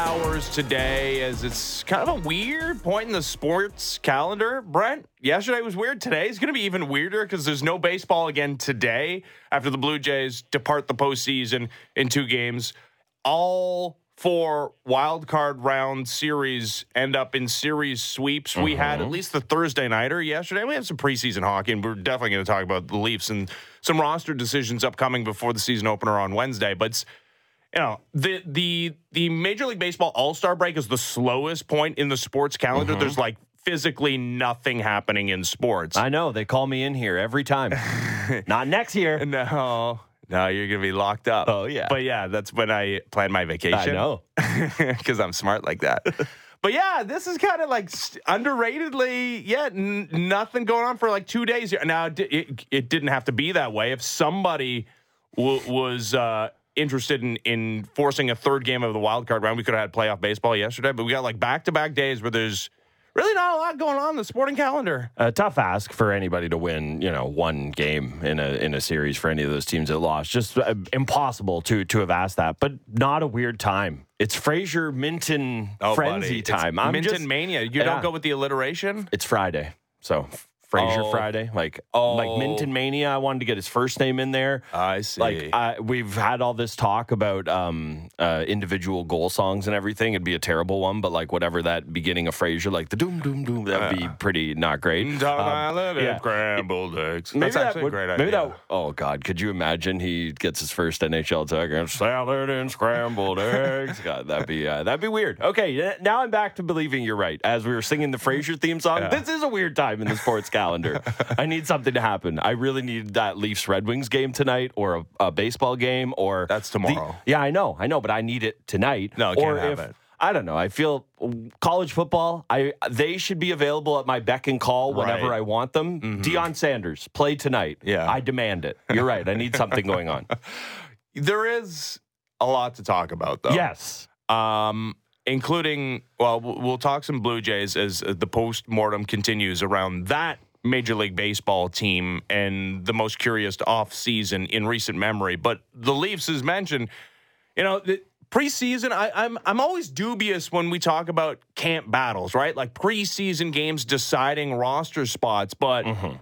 hours today as it's kind of a weird point in the sports calendar. Brent, yesterday was weird. Today is going to be even weirder because there's no baseball again today after the Blue Jays depart the postseason in two games. All four wild card round series end up in series sweeps. We had at mm-hmm. least the Thursday nighter yesterday. We had some preseason hockey, and we're definitely going to talk about the Leafs and some roster decisions upcoming before the season opener on Wednesday. But it's, you know the the the Major League Baseball All Star break is the slowest point in the sports calendar. There's like physically nothing happening in sports. I know they call me in here every time. Not next year. no. No, you're gonna be locked up. Oh, yeah. but yeah, that's when I plan my vacation. I know. because I'm smart like that. but yeah, this is kind of like underratedly, yeah, n- nothing going on for like two days. Now, it, it, it didn't have to be that way. If somebody w- was uh, interested in, in forcing a third game of the wild card round, we could have had playoff baseball yesterday. But we got like back to back days where there's really not a lot going on in the sporting calendar. A tough ask for anybody to win, you know, one game in a in a series for any of those teams that lost. Just uh, impossible to to have asked that, but not a weird time. It's Fraser Minten Oh, frenzy buddy. Time. I'm Minten just- mania. You Yeah. don't go with the alliteration. It's Friday, so Fraser Oh. Friday, like Oh. like Minten Mania. I wanted to get his first name in there. I see. Like I, we've had all this talk about um, uh, individual goal songs and everything. It'd be a terrible one, but like whatever that beginning of Fraser, like the doom doom doom, that'd be pretty not great. Um, yeah. scrambled eggs. Maybe That's that actually would- a great Maybe idea. that. Oh God, could you imagine he gets his first NHL tag and salad and scrambled eggs? God, that'd be uh, that'd be weird. Okay, now I'm back to believing you're right. As we were singing the Fraser theme song, Yeah. this is a weird time in the sports calendar. I need something to happen. I really need that Leafs Red Wings game tonight, or a, a baseball game, or That's the- tomorrow. yeah, I know, I know, but I need it tonight. No, or can't have if, it. I don't know. I feel college football. I they should be available at my beck and call whenever Right. I want them. Deion Sanders play tonight. Yeah. I demand it. You're right. I need something going on. There is a lot to talk about, though. Yes. Um, including, well, we'll talk some Blue Jays as the post mortem continues around that Major League Baseball team and the most curious off season in recent memory. But the Leafs, as mentioned, you know, the preseason, I, I'm I'm always dubious when we talk about camp battles, right? Like preseason games deciding roster spots, but. Mm-hmm.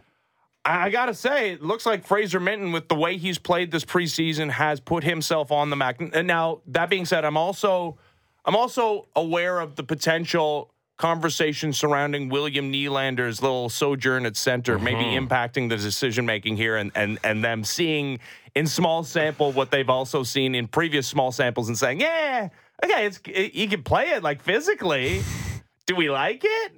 I I gotta say, it looks like Fraser Minten, with the way he's played this preseason, has put himself on the map. And now, that being said, I'm also, I'm also aware of the potential conversation surrounding William Nylander's little sojourn at center, maybe mm-hmm. impacting the decision making here, and and and them seeing in small sample what they've also seen in previous small samples, and saying, yeah, okay, it's he can play it like physically. Do we like it?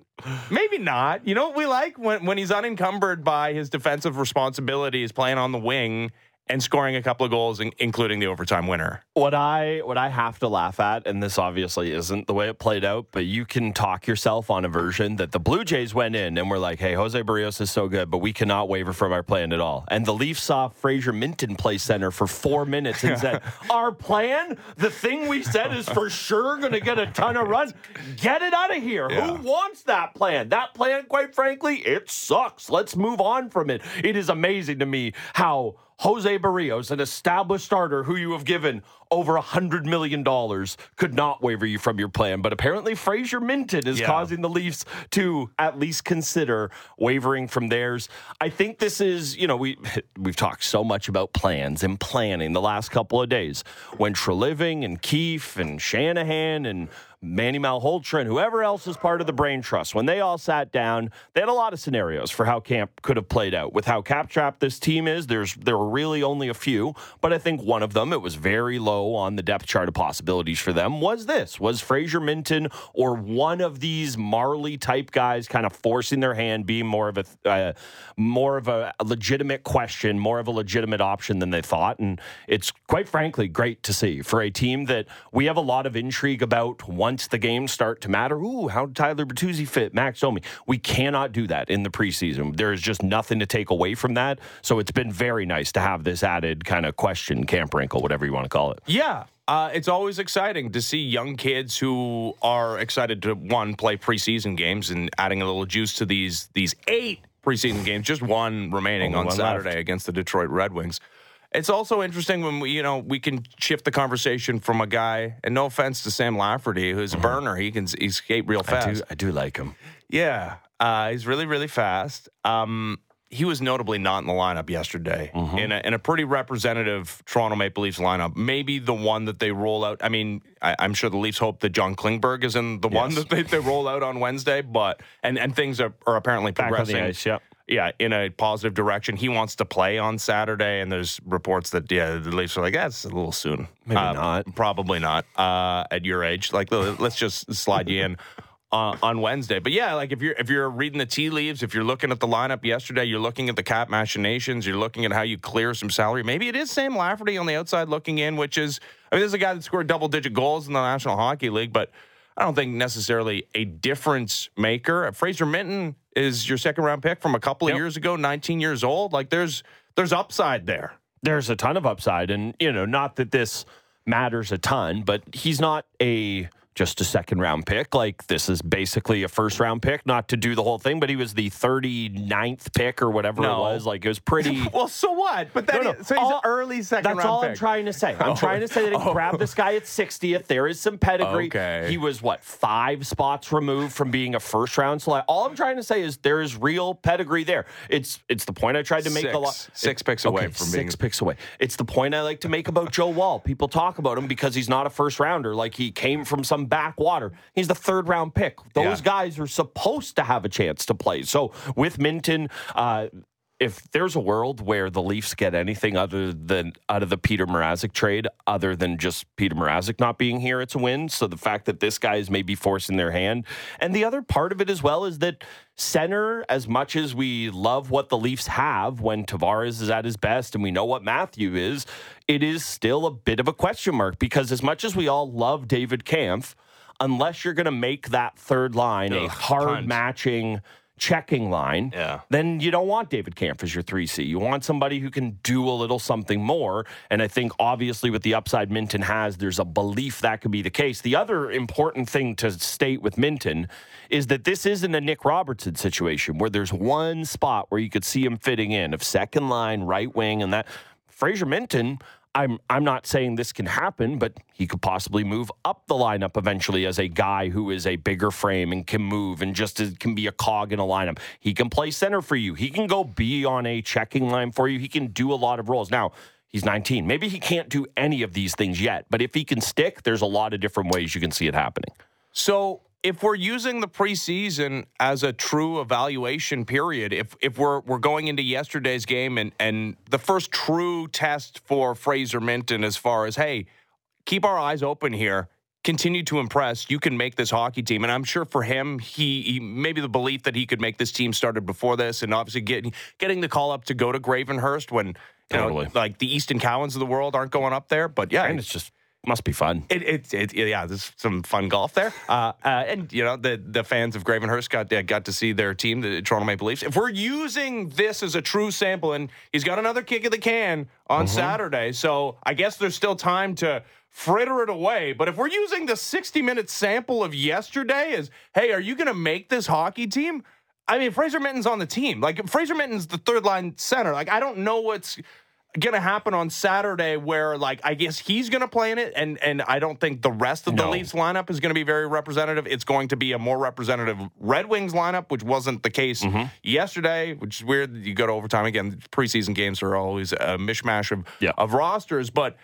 Maybe not. You know what we like when when he's unencumbered by his defensive responsibilities, playing on the wing and scoring a couple of goals, in- including the overtime winner. What I what I have to laugh at, and this obviously isn't the way it played out, but you can talk yourself on a version that the Blue Jays went in and were like, "Hey, Jose Berrios is so good, but we cannot waver from our plan at all." And the Leafs saw Fraser Minten play center for four minutes and said, "Our plan, the thing we said is for sure going to get a ton of runs. Get it out of here. Yeah. Who wants that plan? That plan, quite frankly, it sucks. Let's move on from it. It is amazing to me how." Jose Berrios, an established starter who you have given over a hundred million dollars, could not waver you from your plan. But apparently, Fraser Minten is Yeah. causing the Leafs to at least consider wavering from theirs. I think this is, you know, we we've talked so much about plans and planning the last couple of days when Treliving and Keefe and Shanahan and Manny Malhotra and whoever else is part of the brain trust, when they all sat down, they had a lot of scenarios for how camp could have played out. With how cap trapped this team is, there's there were really only a few, but I think one of them, it was very low on the depth chart of possibilities for them, was this was Fraser Minten or one of these Marley type guys kind of forcing their hand, being more of a uh, more of a legitimate question, more of a legitimate option than they thought, and it's quite frankly great to see for a team that we have a lot of intrigue about once the games start to matter. Ooh, how did Tyler Bertuzzi fit? Max Domi. We cannot do that in the preseason. There is just nothing to take away from that. So it's been very nice to have this added kind of question, camp wrinkle, whatever you want to call it. Yeah. Uh, it's always exciting to see young kids who are excited to one play preseason games and adding a little juice to these these eight preseason games. Just one remaining Only on one Saturday left. against the Detroit Red Wings. It's also interesting when we, you know, we can shift the conversation from a guy, and no offense to Sam Lafferty, who's a burner. He can he skate real fast. I do, I do like him. Yeah, uh, he's really really fast. Um, he was notably not in the lineup yesterday in, a, in a pretty representative Toronto Maple Leafs lineup. Maybe the one that they roll out. I mean, I, I'm sure the Leafs hope that John Klingberg is in the one that they, they roll out on Wednesday, but and and things are, are apparently progressing. ice, yep. Yeah, in a positive direction. He wants to play on Saturday, and there's reports that yeah, the Leafs are like, that's a little soon. Maybe Uh, not. Probably not. Uh, at your age, like let's just slide you in. Uh, on Wednesday, but yeah, like if you're if you're reading the tea leaves, if you're looking at the lineup yesterday, you're looking at the cap machinations, you're looking at how you clear some salary. Maybe it is Sam Lafferty on the outside looking in, which is I mean, this is a guy that scored double digit goals in the National Hockey League, but I don't think necessarily a difference maker. Fraser Minten is your second round pick from a couple of Yep. years ago, 19 years old. Like there's there's upside there. there's a ton of upside and you know not that this matters a ton but he's not a just a second round pick like this is basically a first round pick not to do the whole thing but he was the 39th pick or whatever No. it was like it was pretty Well, so what? But then No, no. so he's All- an early second That's all pick. I'm trying to say. I'm Oh. trying to say that he Oh. grabbed this guy at 60th. There is some pedigree. Okay. He was what five spots removed from being a first round select. All I'm trying to say is there is real pedigree there. It's it's the point I tried to make a lot. Six. Six picks away Okay, from six being- picks away. It's the point I like to make about Joe Woll. People talk about him because he's not a first rounder, like he came from some backwater. He's the third round pick. Those Yeah. guys are supposed to have a chance to play. So with Minten, uh, if there's a world where the Leafs get anything other than out of the Petr Mrazek trade, other than just Petr Mrazek not being here, it's a win. So the fact that this guy is maybe forcing their hand, and the other part of it as well is that center, as much as we love what the Leafs have when Tavares is at his best, and we know what Matthew is, it is still a bit of a question mark because as much as we all love David Kampf, unless you're going to make that third line a hard punt. matching checking line, Yeah. then you don't want David Kampf as your 3C. You want somebody who can do a little something more. And I think obviously with the upside Minten has, there's a belief that could be the case. The other important thing to state with Minten is that this isn't a Nick Robertson situation where there's one spot where you could see him fitting in of second line, right wing, and that. Fraser Minten, I'm I'm not saying this can happen, but he could possibly move up the lineup eventually as a guy who is a bigger frame and can move and just can be a cog in a lineup. He can play center for you. He can go be on a checking line for you. He can do a lot of roles. Now, he's 19. Maybe he can't do any of these things yet, but if he can stick, there's a lot of different ways you can see it happening. So if we're using the preseason as a true evaluation period, if if we're we're going into yesterday's game and and the first true test for Fraser Minten as far as hey, keep our eyes open here. Continue to impress. You can make this hockey team, and I'm sure for him, he, he maybe the belief that he could make this team started before this, and obviously getting getting the call up to go to Gravenhurst when you Totally. know like the Easton Cowans of the world aren't going up there. But yeah, And it's just must be fun. it, it, it, yeah, there's some fun golf there. Uh, uh, and, you know, the, the fans of Gravenhurst got, uh, got to see their team, the Toronto Maple Leafs. If we're using this as a true sample, and he's got another kick of the can on Saturday, so I guess there's still time to fritter it away. But if we're using the 60 minute sample of yesterday as, hey, are you going to make this hockey team? I mean, Fraser Minten's on the team. Like, Fraser Minten's the third line center. Like, I don't know what's going to happen on Saturday where, like, I guess he's going to play in it. And, and I don't think the rest of the No. Leafs lineup is going to be very representative. It's going to be a more representative Red Wings lineup, which wasn't the case Mm-hmm. yesterday, which is weird. You go to overtime again. Preseason games are always a mishmash of, Yeah. of rosters. But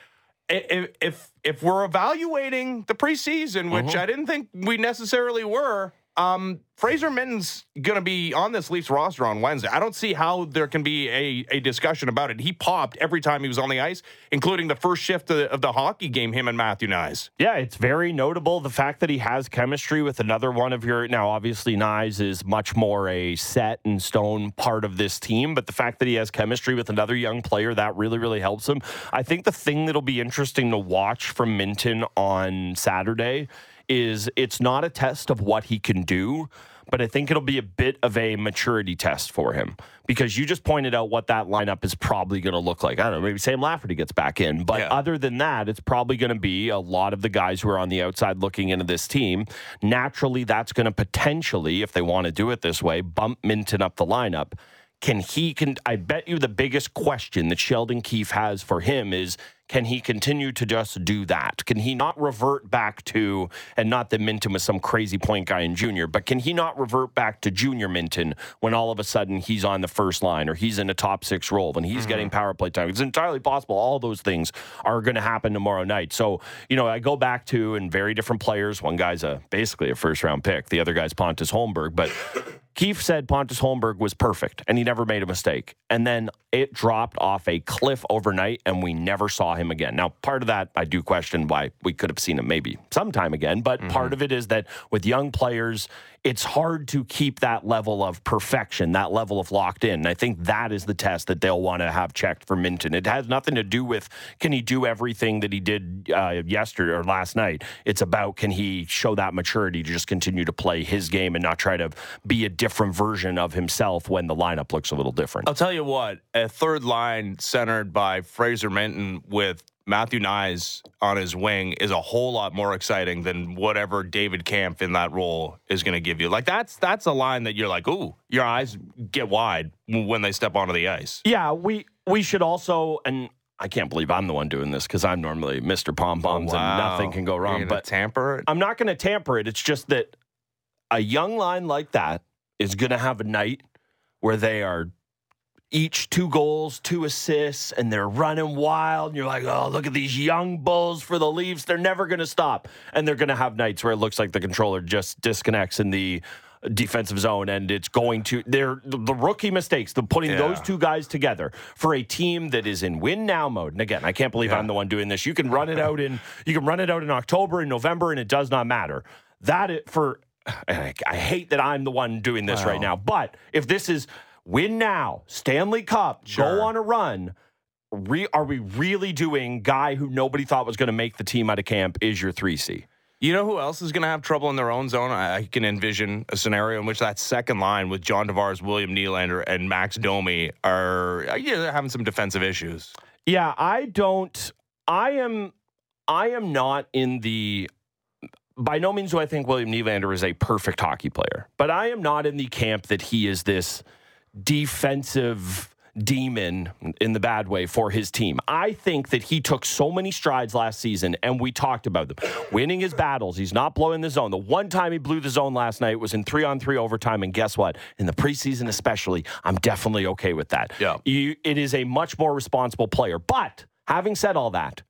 if, if, if we're evaluating the preseason, which Mm-hmm. I didn't think we necessarily were, um, Fraser Minten's going to be on this Leafs roster on Wednesday. I don't see how there can be a, a discussion about it. He popped every time he was on the ice, including the first shift of the, of the hockey game, him and Matthew Knies. Yeah, it's very notable the fact that he has chemistry with another one of your. Now, obviously, Knies is much more a set and stone part of this team, but the fact that he has chemistry with another young player that really, really helps him. I think the thing that'll be interesting to watch from Minten on Saturday is it's not a test of what he can do. But I think it'll be a bit of a maturity test for him because you just pointed out what that lineup is probably going to look like. I don't know, maybe Sam Lafferty gets back in, but Yeah. other than that, it's probably going to be a lot of the guys who are on the outside looking into this team. Naturally, that's going to potentially, if they want to do it this way, bump Minten up the lineup. Can he can I bet you the biggest question that Sheldon Keefe has for him is can he continue to just do that? Can he not revert back to, and not that Minten was some crazy point guy in junior, but can he not revert back to junior Minten when all of a sudden he's on the first line or he's in a top six role and he's mm-hmm. getting power play time? It's entirely possible all those things are going to happen tomorrow night. So, you know, I go back to, and very different players. One guy's a basically a first round pick, the other guy's Pontus Holmberg, but Keefe said Pontus Holmberg was perfect and he never made a mistake. And then it dropped off a cliff overnight and we never saw him again. Now, part of that, I do question why we could have seen him maybe sometime again, but mm-hmm. part of it is that with young players, it's hard to keep that level of perfection, that level of locked in. I think that is the test that they'll want to have checked for Minten. It has nothing to do with can he do everything that he did uh, yesterday or last night. It's about can he show that maturity to just continue to play his game and not try to be a different version of himself when the lineup looks a little different. I'll tell you what, a third line centered by Fraser Minten with Matthew Knies on his wing is a whole lot more exciting than whatever David Kampf in that role is going to give you. Like that's that's a line that you're like, ooh, your eyes get wide when they step onto the ice. Yeah, we we should also and I can't believe I'm the one doing this because I'm normally Mr. Pom Poms oh, wow. and nothing can go wrong. But tamper it. I'm not going to tamper it. It's just that a young line like that is going to have a night where they are each two goals, two assists, and they're running wild. And you're like, oh, look at these young bulls for the Leafs. They're never going to stop. And they're going to have nights where it looks like the controller just disconnects in the defensive zone and it's going to they're the rookie mistakes the putting yeah. those two guys together for a team that is in win now mode and again i can't believe yeah. i'm the one doing this you can run it out in you can run it out in october and november and it does not matter that it, for I, I hate that i'm the one doing this wow. right now but if this is win now, Stanley Cup, sure. go on a run. Re- are we really doing guy who nobody thought was going to make the team out of camp is your 3C? You know who else is going to have trouble in their own zone? I, can envision a scenario in which that second line with John Tavares, William Nylander, and Max Domi are uh, having some defensive issues. Yeah, I don't. I am. I am not in the by no means do I think William Nylander is a perfect hockey player, but I am not in the camp that he is this defensive demon in the bad way for his team. I think that he took so many strides last season, and we talked about them. Winning his battles, he's not blowing the zone. The one time he blew the zone last night was in three on three overtime, and guess what? In the preseason, especially, I'm definitely okay with that. Yeah, you, it is a much more responsible player. But having said all that,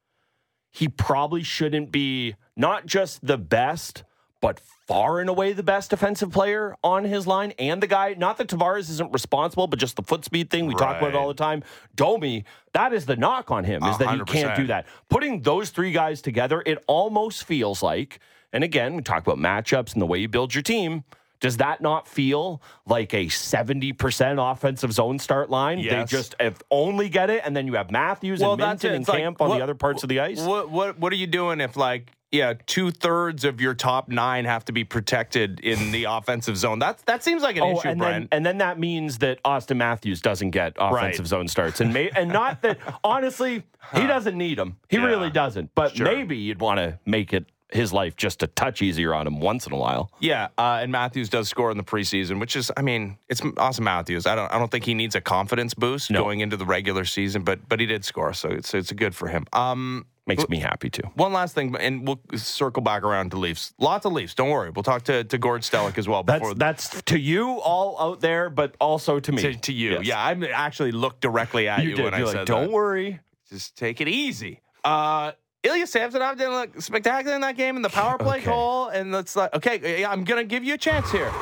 he probably shouldn't be not just the best but far and away the best defensive player on his line and the guy, not that Tavares isn't responsible, but just the foot speed thing we right. talk about all the time. Domi, that is the knock on him, is 100%. that he can't do that. Putting those three guys together, it almost feels like, and again, we talk about matchups and the way you build your team. Does that not feel like a 70% offensive zone start line? Yes. They just if only get it, and then you have Matthews well, and Minten and Kampf on what, the other parts of the ice? What, what, what are you doing if, like, yeah, two thirds of your top nine have to be protected in the offensive zone. That that seems like an oh, issue, and Brent. Then, and then that means that Austin Matthews doesn't get offensive right. zone starts, and may, and not that honestly he doesn't need them. He yeah. really doesn't. But sure. maybe you'd want to make it his life just a touch easier on him once in a while. Yeah, uh, and Matthews does score in the preseason, which is, I mean, it's awesome. Matthews. I don't, I don't think he needs a confidence boost no. going into the regular season, but but he did score, so it's it's good for him. Um, makes me happy too. One last thing, and we'll circle back around to Leafs. Lots of Leafs. Don't worry. We'll talk to, to Gord Stellick as well. Before that's, that's to you all out there, but also to me. To, to you. Yes. Yeah, I actually looked directly at you, you when You're I said Don't that. worry. Just take it easy. Uh, Ilya Samsonov didn't look spectacular in that game in the power play okay. goal. And it's like, okay, I'm going to give you a chance here.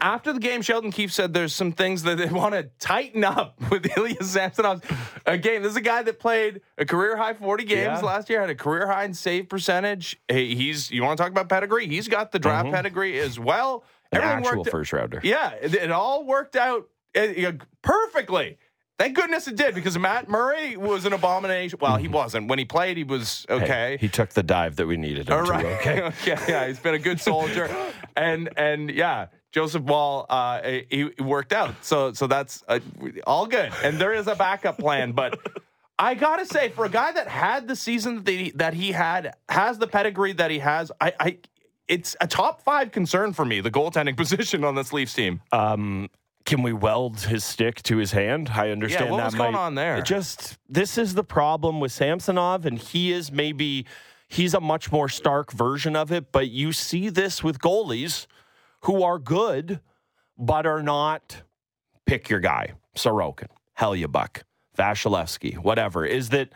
After the game, Sheldon Keefe said there's some things that they want to tighten up with Ilya Samsonov's a game. This is a guy that played a career high 40 games yeah. last year, had a career high in save percentage. Hey, he's you want to talk about pedigree? He's got the draft mm-hmm. pedigree as well. An Everything actual worked, first rounder. Yeah, it, it all worked out uh, perfectly. Thank goodness it did because Matt Murray was an abomination. Well, he mm-hmm. wasn't. When he played, he was okay. Hey, he took the dive that we needed him All right. to. Okay. okay. Yeah, he's been a good soldier, and and yeah, Joseph Woll, uh, he worked out. So so that's uh, all good. And there is a backup plan, but. I gotta say, for a guy that had the season that he, that he had, has the pedigree that he has, I, I, it's a top five concern for me. The goaltending position on this Leafs team. Um, can we weld his stick to his hand? I understand Yeah, what that was going on there? Just this is the problem with Samsonov, and he is maybe he's a much more stark version of it. But you see this with goalies who are good, but are not. Pick your guy, Sorokin, Hellebuyck, Vasilevskiy, whatever. Is that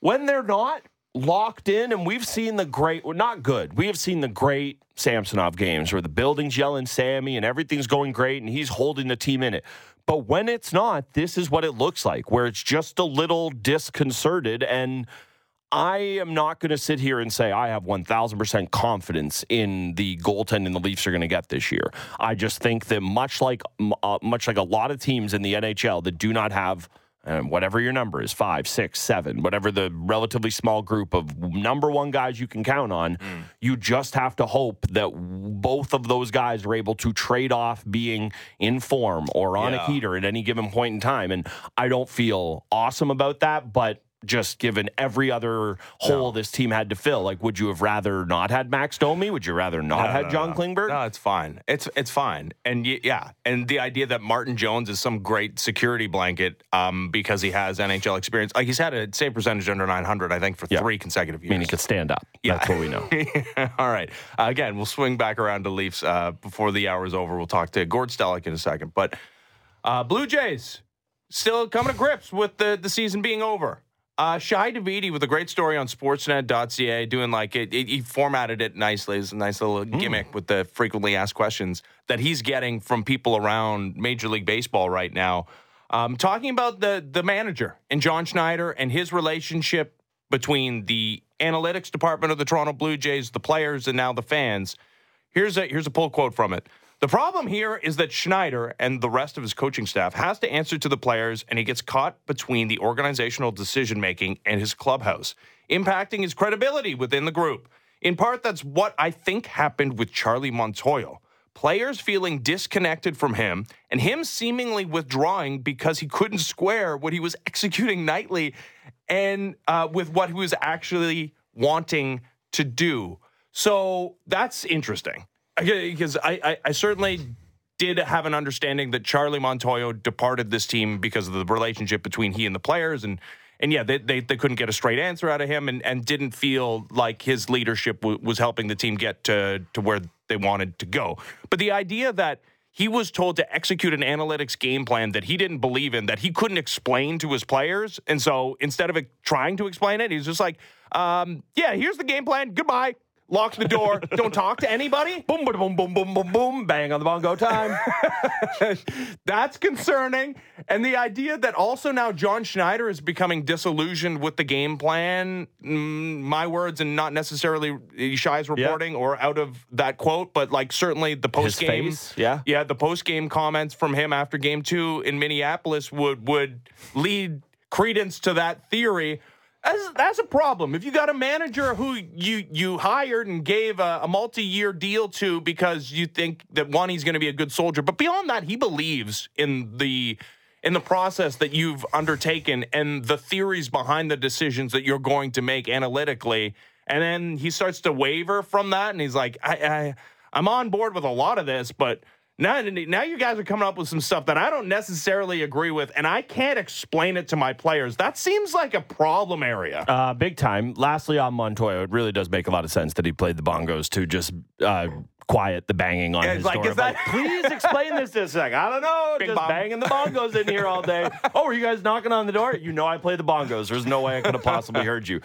when they're not locked in, and we've seen the great, not good, we have seen the great Samsonov games where the building's yelling Sammy and everything's going great and he's holding the team in it. But when it's not, this is what it looks like, where it's just a little disconcerted. And I am not going to sit here and say I have 1000% confidence in the goaltending the Leafs are going to get this year. I just think that much like uh, much like a lot of teams in the NHL that do not have um, whatever your number is five, six, seven, whatever the relatively small group of number one guys you can count on, Mm. you just have to hope that both of those guys are able to trade off being in form or on a heater at any given point in time. And I don't feel awesome about that, but just given every other hole this team had to fill, like would you have rather not had Max Domi? Would you rather not No, had no, John no. Klingberg? No, it's fine. It's it's fine. And y- yeah, and the idea that Martin Jones is some great security blanket um, because he has NHL experience, like he's had a save percentage under 900, I think, for Yeah. three consecutive I years. mean, he could stand up. Yeah. That's what we know. All right. Uh, again, we'll swing back around to Leafs uh, before the hour is over. We'll talk to Gord Stellick in a second. But uh, Blue Jays still coming to grips with the, the season being over. Uh, Shi Davidi with a great story on sportsnet.ca, doing like it, it- he formatted it nicely. It's a nice little gimmick with the frequently asked questions that he's getting from people around Major League Baseball right now. Um, talking about the the manager and John Schneider and his relationship between the analytics department of the Toronto Blue Jays, the players, and now the fans. Here's a here's a pull quote from it. The problem here is that Schneider and the rest of his coaching staff has to answer to the players, and he gets caught between the organizational decision making and his clubhouse, impacting his credibility within the group. In part, that's what I think happened with Charlie Montoyo. Players feeling disconnected from him and him seemingly withdrawing because he couldn't square what he was executing nightly and uh, with what he was actually wanting to do. So that's interesting because I, I, I certainly did have an understanding that Charlie Montoyo departed this team because of the relationship between he and the players and and yeah they, they, they couldn't get a straight answer out of him and, and didn't feel like his leadership w- was helping the team get to to where they wanted to go but the idea that he was told to execute an analytics game plan that he didn't believe in, that he couldn't explain to his players. And so instead of trying to explain it, he's just like, um, yeah, here's the game plan. Goodbye. Locks the door. Don't talk to anybody. boom, boom, boom, boom, boom, boom, boom, bang on the bongo time. That's concerning. And the idea that also now John Schneider is becoming disillusioned with the game plan, mm, my words, and not necessarily Shi's reporting or out of that quote, but like certainly the post game. yeah. Yeah, the post game comments from him after game two in Minneapolis would would lead credence to that theory. That's, that's a problem. If you got a manager who you you hired and gave a, a multi year deal to because you think that one he's going to be a good soldier, but beyond that, he believes in the in the process that you've undertaken and the theories behind the decisions that you're going to make analytically, and then he starts to waver from that, and he's like, I, I I'm on board with a lot of this, but. Now, now you guys are coming up with some stuff that I don't necessarily agree with, and I can't explain it to my players. That seems like a problem area. Uh, big time. Lastly, on Montoyo, it really does make a lot of sense that he played the bongos to just uh, quiet the banging on Yeah, his like, door. is that- please explain this to us? Like, I don't know. Bing just bong. banging the bongos in here all day. oh, are you guys knocking on the door? You know I play the bongos. There's no way I could have possibly heard you.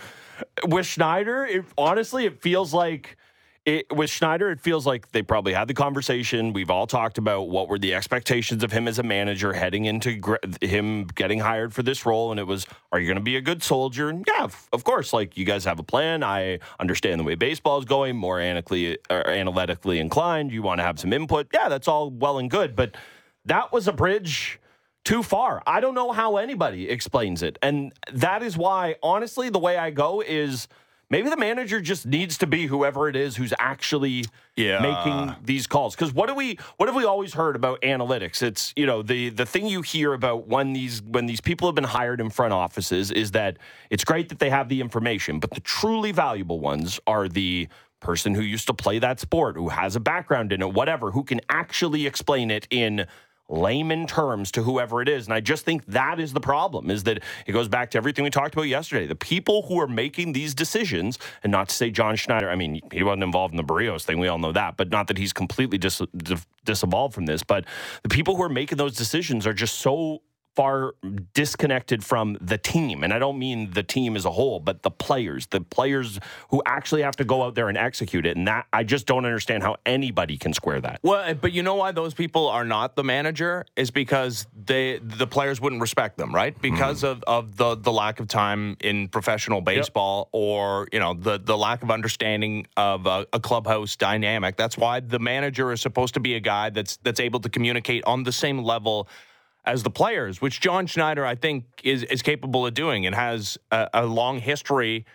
With Schneider, it, honestly, it feels like. It, with Schneider, it feels like they probably had the conversation. We've all talked about what were the expectations of him as a manager heading into gr- him getting hired for this role. And it was, are you going to be a good soldier? And yeah, of- of course. Like, you guys have a plan. I understand the way baseball is going, more analytically, or er, analytically inclined. You want to have some input. Yeah, that's all well and good. But that was a bridge too far. I don't know how anybody explains it. And that is why, honestly, the way I go is maybe the manager just needs to be whoever it is who's actually Yeah. making these calls. Because what do we what have we always heard about analytics? It's you know the the thing you hear about when these when these people have been hired in front offices is that it's great that they have the information, but the truly valuable ones are the person who used to play that sport, who has a background in it, whatever, who can actually explain it in layman terms to whoever it is. And I just think that is the problem is that it goes back to everything we talked about yesterday. The people who are making these decisions, and not to say John Schneider, I mean, he wasn't involved in the Berrios thing. We all know that, but not that he's completely dis- dis- disinvolved from this. But the people who are making those decisions are just so far disconnected from the team. And I don't mean the team as a whole, but the players, the players who actually have to go out there and execute it. And that I just don't understand how anybody can square that. Well, but you know why those people are not the manager is because they the players wouldn't respect them, right? Because mm. of, of the the lack of time in professional baseball yep. or, you know, the the lack of understanding of a, a clubhouse dynamic. That's why the manager is supposed to be a guy that's that's able to communicate on the same level as the players, which John Schneider, I think, is is capable of doing and has a, a, long history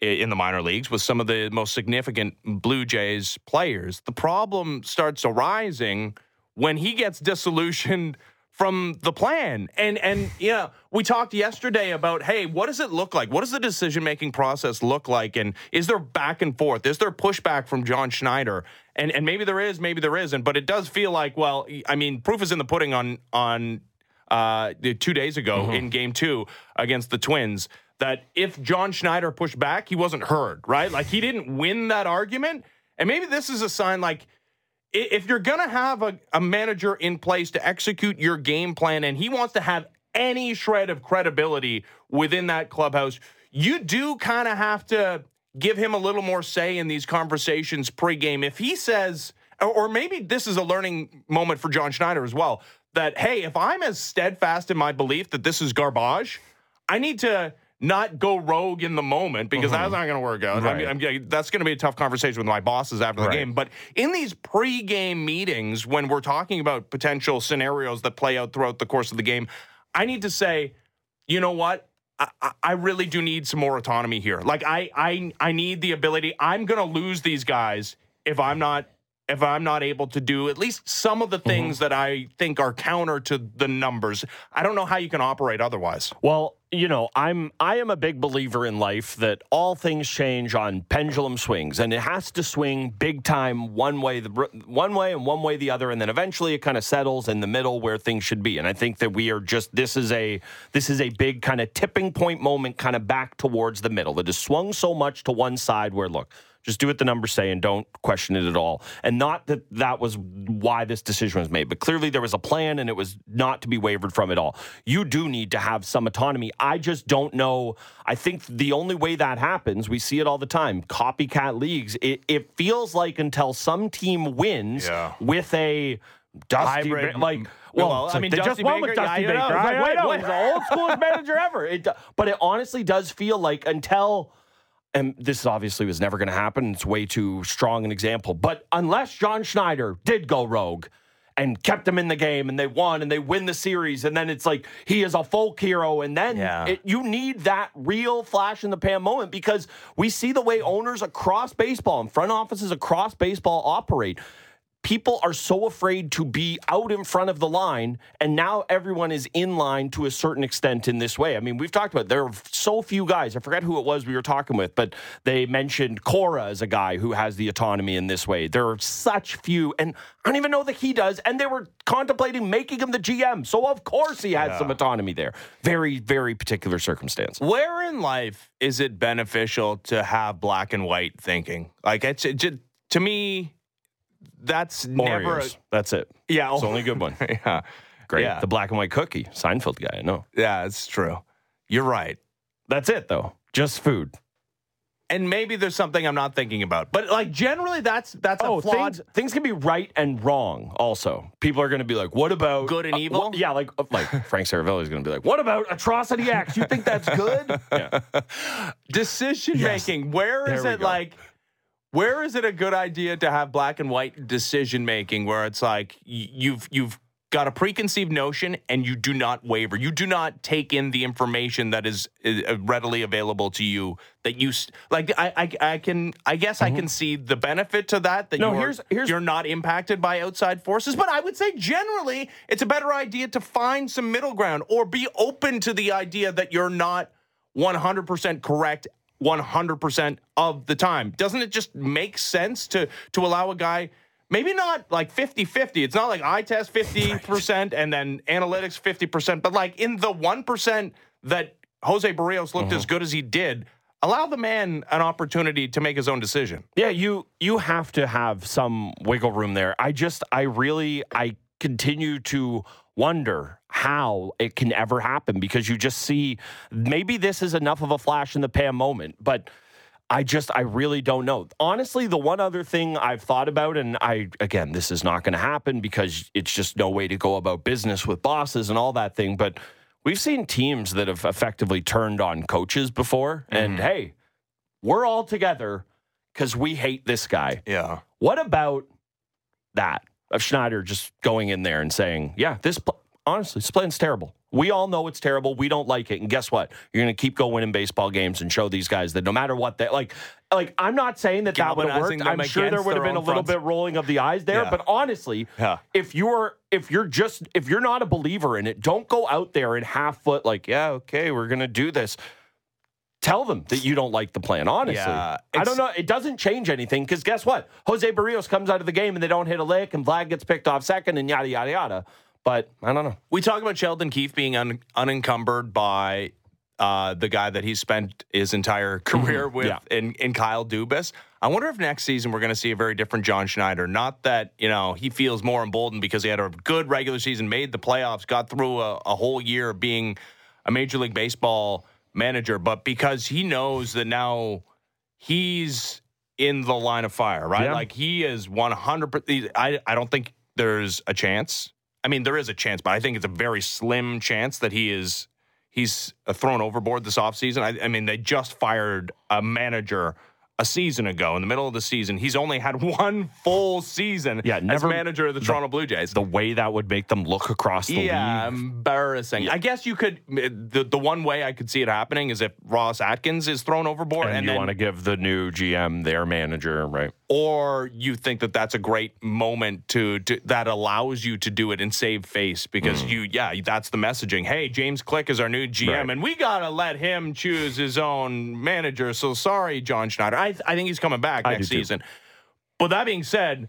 in the minor leagues with some of the most significant Blue Jays players. The problem starts arising when he gets disillusioned from the plan. And and yeah, we talked yesterday about hey, what does it look like? What does the decision making process look like? And is there back and forth? Is there pushback from John Schneider? and and maybe there is, maybe there isn't, but it does feel like well, I mean, proof is in the pudding on on uh, two days ago mm-hmm. in Game Two against the Twins. That if John Schneider pushed back, he wasn't heard, right? Like he didn't win that argument, and maybe this is a sign like if you're going to have a, a manager in place to execute your game plan and he wants to have any shred of credibility within that clubhouse, you do kind of have to give him a little more say in these conversations pregame. If he says, or maybe this is a learning moment for John Schneider as well, that, hey, if I'm as steadfast in my belief that this is garbage, I need to not go rogue in the moment because mm-hmm. that's not going to work out. Right. I mean, I'm, that's going to be a tough conversation with my bosses after the right. game. But in these pre-game meetings, when we're talking about potential scenarios that play out throughout the course of the game, I need to say, you know what? I, I really do need some more autonomy here. Like I, I, I need the ability. I'm going to lose these guys if I'm not if I'm not able to do at least some of the mm-hmm. things mm-hmm. that I think are counter to the numbers. I don't know how you can operate otherwise. Well, you know, I'm I am a big believer in life that all things change on pendulum swings, and it has to swing big time one way the one way and one way the other, and then eventually it kind of settles in the middle where things should be. And I think that we are just this is a this is a big kind of tipping point moment, kind of back towards the middle. That has swung so much to one side where look just do what the numbers say and don't question it at all. And not that that was why this decision was made, but clearly there was a plan and it was not to be wavered from at all. You do need to have some autonomy. I just don't know. I think the only way that happens, we see it all the time, copycat leagues, it, it feels like until some team wins yeah. with a Dusty, Hybrid, like, well, well I mean, they just won with Dusty Baker. I, wait, wait, the old school manager ever. It, but it honestly does feel like until and this obviously was never going to happen. It's way too strong an example. But unless John Schneider did go rogue and kept them in the game and they won and they win the series, and then it's like he is a folk hero, and then yeah. it, you need that real flash in the pan moment because we see the way owners across baseball and front offices across baseball operate people are so afraid to be out in front of the line and now everyone is in line to a certain extent in this way. I mean we've talked about there are so few guys i forget who it was we were talking with but they mentioned cora as a guy who has the autonomy in this way. There are such few and i don't even know that he does and they were contemplating making him the gm so of course he has yeah. some autonomy there. Very very particular circumstance. Where in life is it beneficial to have black and white thinking? Like it's it, to me that's Oreos. never. A, that's it. Yeah, it's only good one. yeah, great. Yeah. The black and white cookie, Seinfeld guy. I know. Yeah, it's true. You're right. That's it though. Just food. And maybe there's something I'm not thinking about, but like generally, that's that's oh, a flawed. Things, things can be right and wrong. Also, people are going to be like, "What about good and uh, evil?" Well, yeah, like uh, like Frank Seravalli is going to be like, "What about atrocity X? You think that's good?" yeah. Decision yes. making. Where is it like? Where is it a good idea to have black and white decision making where it's like you've you've got a preconceived notion and you do not waver. You do not take in the information that is uh, readily available to you that you like I I, I can I guess mm-hmm. I can see the benefit to that that no, you're, here's, here's, you're not impacted by outside forces, but I would say generally it's a better idea to find some middle ground or be open to the idea that you're not 100% correct 100% of the time. Doesn't it just make sense to to allow a guy maybe not like 50 50. It's not like I test 50% and then analytics 50%, but like in the 1% that Jose Berrios looked uh-huh. as good as he did, allow the man an opportunity to make his own decision. Yeah, you you have to have some wiggle room there. I just I really I continue to wonder how it can ever happen because you just see maybe this is enough of a flash in the pan moment, but I just I really don't know. Honestly, the one other thing I've thought about and I again, this is not going to happen because it's just no way to go about business with bosses and all that thing, but we've seen teams that have effectively turned on coaches before and mm-hmm. hey, we're all together cuz we hate this guy. Yeah. What about that of Schneider just going in there and saying, "Yeah, this pl- honestly, this plan's terrible. We all know it's terrible. We don't like it, and guess what? You're going to keep going winning baseball games and show these guys that no matter what they like." Like, I'm not saying that that would have worked. I'm sure there would have been a little bit rolling of the eyes there, Yeah. but honestly, Yeah. if you're if you're just if you're not a believer in it, don't go out there and half foot like, "Yeah, okay, we're going to do this." Tell them that you don't like the plan. Honestly, Yeah, I don't know. It doesn't change anything because guess what? Jose Berrios comes out of the game and they don't hit a lick, and Vlad gets picked off second, and yada yada yada. But I don't know. We talk about Sheldon Keefe being un- unencumbered by uh, the guy that he spent his entire career with Yeah. in, in Kyle Dubas. I wonder if next season we're going to see a very different John Schneider. Not that, you know, he feels more emboldened because he had a good regular season, made the playoffs, got through a, a whole year of being a Major League Baseball manager, but because he knows that now he's in the line of fire, right? Yeah. Like he is 100%. I, I don't think there's a chance. I mean, there is a chance, but I think it's a very slim chance that he is he's thrown overboard this offseason. I, I mean, they just fired a manager a season ago in the middle of the season. He's only had one full season Yeah, as manager of the Toronto Blue Jays. The way that would make them look across the yeah, league. embarrassing. I guess you could. The, the one way I could see it happening is if Ross Atkins is thrown overboard, And, and, you want to give the new GM their manager, right? or you think that that's a great moment to, to that allows you to do it and save face because mm. you yeah that's the messaging hey james click is our new gm Right. and we gotta let him choose his own manager so sorry john schneider i, I think he's coming back I next do too. season but that being said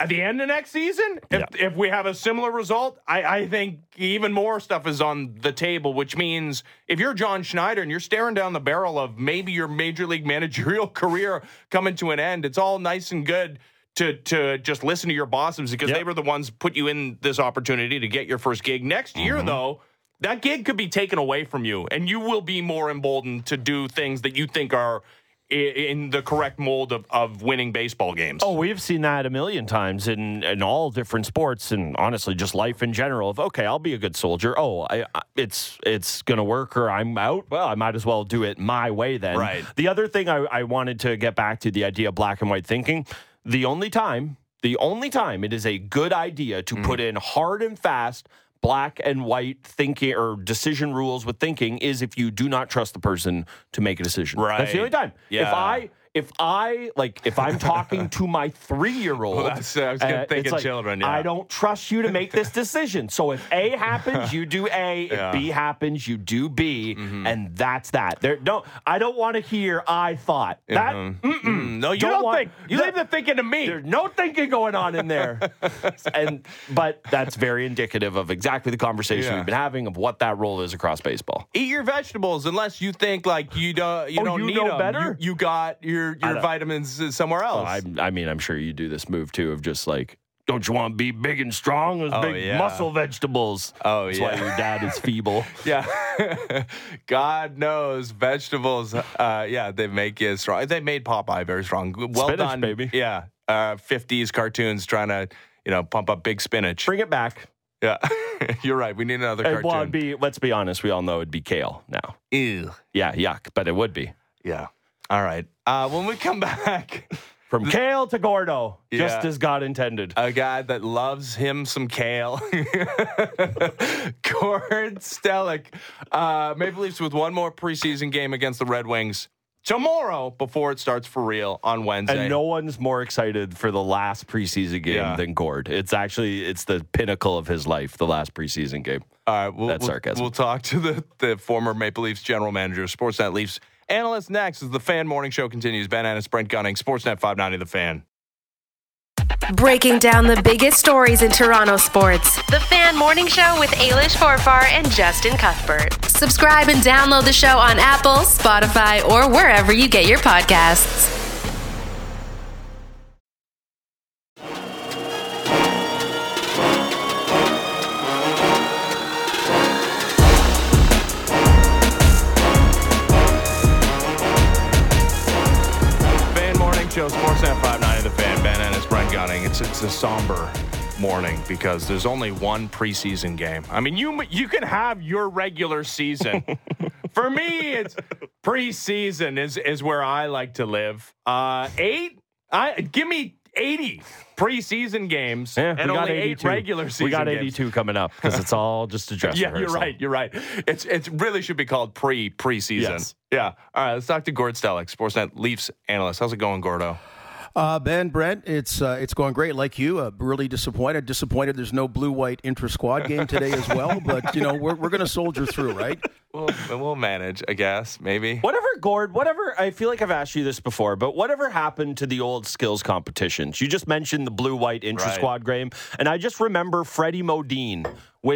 at the end of next season, if, Yeah. if we have a similar result, I, I think even more stuff is on the table, which means if you're John Schneider and you're staring down the barrel of maybe your major league managerial career coming to an end, it's all nice and good to to just listen to your bosses because Yep. they were the ones put you in this opportunity to get your first gig. Next year, Mm-hmm. though, that gig could be taken away from you, and you will be more emboldened to do things that you think are in the correct mold of, of winning baseball games. Oh, we've seen that a million times in, in all different sports and honestly just life in general. Of okay, I'll be a good soldier. Oh, I, I, it's it's gonna work or I'm out. Well, I might as well do it my way then. Right. The other thing I, I wanted to get back to the idea of black and white thinking. The only time, the only time it is a good idea to put mm-hmm. in hard and fast black and white thinking or decision rules with thinking is if you do not trust the person to make a decision. Right. That's the only time. If I if I like if I'm talking to my three year old, Well, I was gonna think children, yeah. I don't trust you to make this decision. So if A happens, you do A. If Yeah. Mm-hmm. B happens, you do B, and that's that. There, no, I don't want to hear. I thought that. Mm, no, you Don't don't, want- think. You leave the thinking to me. There's no thinking going on in there, and but that's very indicative of exactly the conversation Yeah. we've been having of what that role is across baseball. Eat your vegetables unless you think like you don't. You Oh, don't you need know 'em. better? You, you got your your don't- vitamins somewhere else. I, I mean, I'm sure you do this move too of just like, don't you want to be big and strong? Those Oh, big yeah. muscle vegetables. Oh, That's yeah. why your dad is feeble. yeah, God knows vegetables. Uh, yeah, they make you strong. They made Popeye very strong. Well Spinach, done, baby. Yeah, uh, 50s cartoons trying to you know pump up big spinach. Bring it back. Yeah, you're right. We need another And, well, cartoon. it'd be, let's be honest, we all know it'd be kale now. Ew. Yeah, yuck, but it would be. Yeah. All right. Uh, when we come back. From kale to Gordo, just Yeah. as God intended. a guy that loves him some kale. Gord Stellick. Uh, Maple Leafs with one more preseason game against the Red Wings tomorrow before it starts for real on Wednesday. And no one's more excited for the last preseason game Yeah. than Gord. It's actually it's the pinnacle of his life, the last preseason game. All right, we'll, That's we'll- sarcasm. We'll talk to the, the former Maple Leafs general manager, of Sportsnet Leafs analyst next as the Fan Morning Show continues. Ben Ennis, Brent Gunning, Sportsnet 590, The Fan. Breaking down the biggest stories in Toronto sports. The Fan Morning Show with Ailish Forfar and Justin Cuthbert. Subscribe and download the show on Apple, Spotify, or wherever you get your podcasts. It's, it's a somber morning because there's only one preseason game. I mean, you you can have your regular season. For me, it's preseason is is where I like to live. Uh, eight, I give me 80 preseason games Yeah, and only eight 82. regular season We got games. 82 coming up because it's all just a dress Yeah, you're right. You're right. It's it really should be called pre preseason. Yes. Yeah. All right. Let's talk to Gord Stellick, Sportsnet Leafs analyst. How's it going, Gordo? Uh, ben Brent, it's uh, it's going great. Like you, uh, really disappointed. Disappointed. There's no blue white intra squad game today as well. But you know we're we're going to soldier through, right? We'll we'll manage, I guess. Maybe. Whatever, Gord, whatever, I feel like I've asked you this before, but whatever happened to the old skills competitions? You just mentioned the blue white intra Right. squad game, and I just remember Freddie Modin.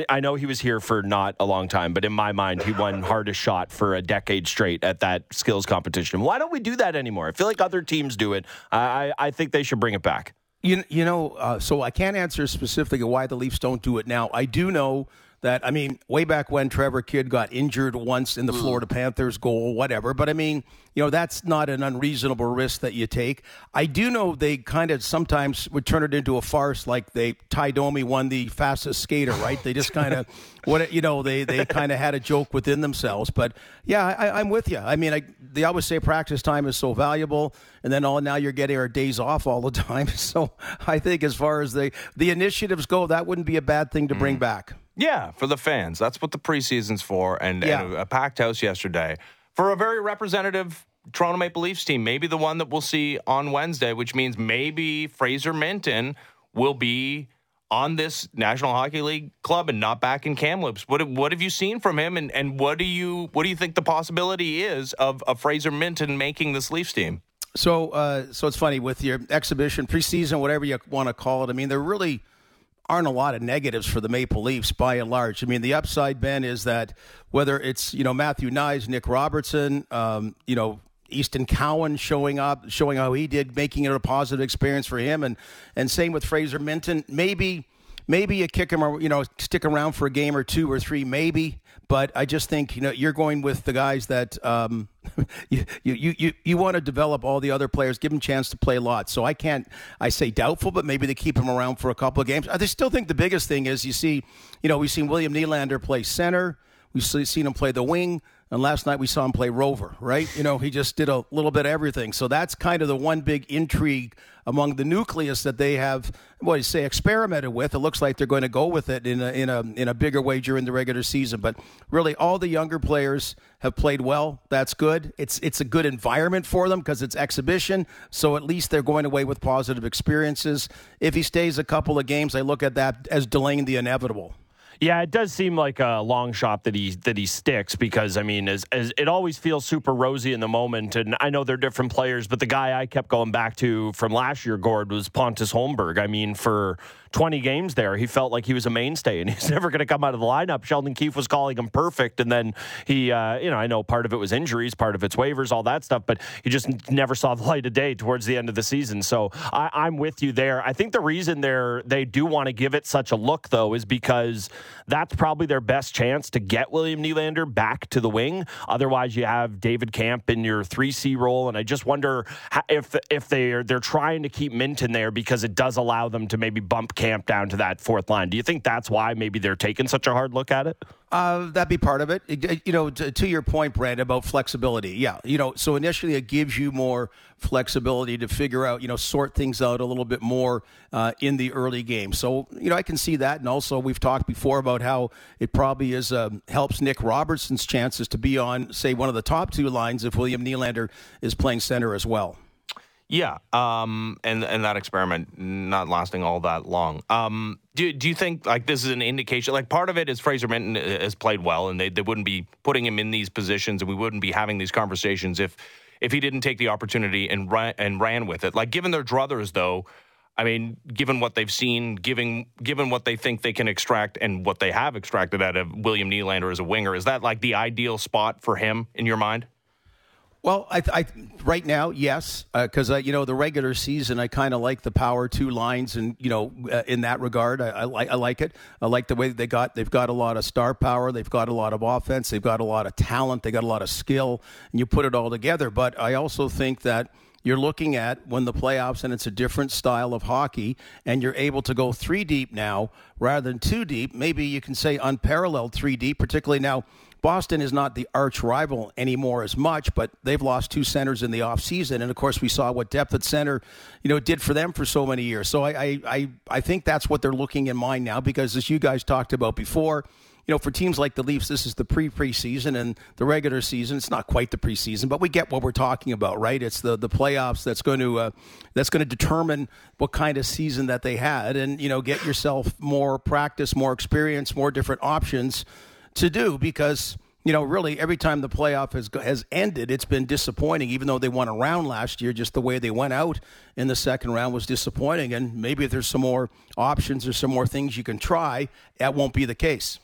I know he was here for not a long time, but in my mind, he won hardest shot for a decade straight at that skills competition. Why don't we do that anymore? I feel like other teams do it. I, I, I think they should bring it back. You you know, uh, so I can't answer specifically why the Leafs don't do it now. I do know that I mean, way back when Trevor Kidd got injured once in the mm. Florida Panthers goal, whatever. But I mean, you know, that's not an unreasonable risk that you take. I do know they kind of sometimes would turn it into a farce, like they Ty Domi won the fastest skater, right? They just kind of what you know they they kind of had a joke within themselves. But yeah, I, I'm with you. I mean, I, they always say practice time is so valuable, and then all now you're getting our days off all the time. So I think as far as the the initiatives go, that wouldn't be a bad thing to bring mm. back. Yeah, for the fans. That's what the preseason's for. And, Yeah. and a packed house yesterday for a very representative Toronto Maple Leafs team. Maybe the one that we'll see on Wednesday, which means maybe Fraser Minten will be on this National Hockey League club and not back in Kamloops. What what have you seen from him, and, and what do you what do you think the possibility is of, of Fraser Minten making this Leafs team? So, uh, so it's funny with your exhibition, preseason, whatever you want to call it. I mean, they're really aren't a lot of negatives for the Maple Leafs by and large. I mean, the upside, Ben, is that whether it's you know Matthew Knies, Nick Robertson, um, you know. Easton Cowan showing up, showing how he did, making it a positive experience for him, and and same with Fraser Minten. Maybe maybe you kick him, or you know, stick around for a game or two or three, maybe. But I just think you know you're going with the guys that um, you, you you you want to develop all the other players, give them a chance to play lots. So I can't I say doubtful, but maybe they keep him around for a couple of games. I still think the biggest thing is you see, you know, we've seen William Nylander play center, we've seen him play the wing. And last night we saw him play rover, right? You know, he just did a little bit of everything. So that's kind of the one big intrigue among the nucleus that they have, what do you say, experimented with. It looks like they're going to go with it in a, in a in a bigger way during the regular season. But really, all the younger players have played well. That's good. It's it's a good environment for them because it's exhibition. So at least they're going away with positive experiences. If he stays a couple of games, I look at that as delaying the inevitable. Yeah, it does seem like a long shot that he that he sticks because I mean, as, as it always feels super rosy in the moment, and I know they're different players, but the guy I kept going back to from last year, Gord, was Pontus Holmberg. I mean, for 20 games there, he felt like he was a mainstay, and he's never going to come out of the lineup. Sheldon Keefe was calling him perfect, and then he, uh, you know, I know part of it was injuries, part of it's waivers, all that stuff, but he just never saw the light of day towards the end of the season. So I, I'm with you there. I think the reason they're they do want to give it such a look though is because that's probably their best chance to get William Nylander back to the wing. Otherwise, you have David Kampf in your three C role, and I just wonder if if they're they're trying to keep Minten there because it does allow them to maybe bump Kampf down to that fourth line. Do you think that's why maybe they're taking such a hard look at it? Uh, that'd be part of it. You know, to, to your point, Brad, about flexibility. Yeah, you know, so initially it gives you more flexibility to figure out, you know, sort things out a little bit more uh, in the early game. So, you know, I can see that, and also we've talked before about how it probably is um, helps Nick Robertson's chances to be on, say, one of the top two lines if William Nylander is playing center as well. Yeah, um, and and that experiment not lasting all that long. Um, do do you think like this is an indication? Like part of it is Fraser Minten has played well, and they, they wouldn't be putting him in these positions, and we wouldn't be having these conversations if if he didn't take the opportunity and ran, and ran with it. Like given their druthers, though, I mean, given what they've seen, given given what they think they can extract and what they have extracted out of William Nylander as a winger, is that like the ideal spot for him in your mind? Well, I, I right now, yes, because uh, uh, you know the regular season, I kind of like the power two lines, and you know, uh, in that regard, I, I, like I like it. I like the way they got they've got a lot of star power, they've got a lot of offense, they've got a lot of talent, they got a lot of skill, and you put it all together. But I also think that you're looking at when the playoffs and it's a different style of hockey and you're able to go three deep now rather than two deep maybe you can say unparalleled three deep particularly now Boston is not the arch rival anymore as much, but they've lost two centers in the offseason. And of course, we saw what depth at center, you know, did for them for so many years. So I, I, I think that's what they're looking in mind now because, as you guys talked about before, you know, for teams like the Leafs, this is the pre preseason and the regular season. It's not quite the preseason, but we get what we're talking about, right? It's the the playoffs that's going to uh, that's going to determine what kind of season that they had, and you know, get yourself more practice, more experience, more different options to do because you know, really every time the playoff has has ended, it's been disappointing. Even though they won a round last year, just the way they went out in the second round was disappointing. And maybe if there's some more options or some more things you can try, that won't be the case.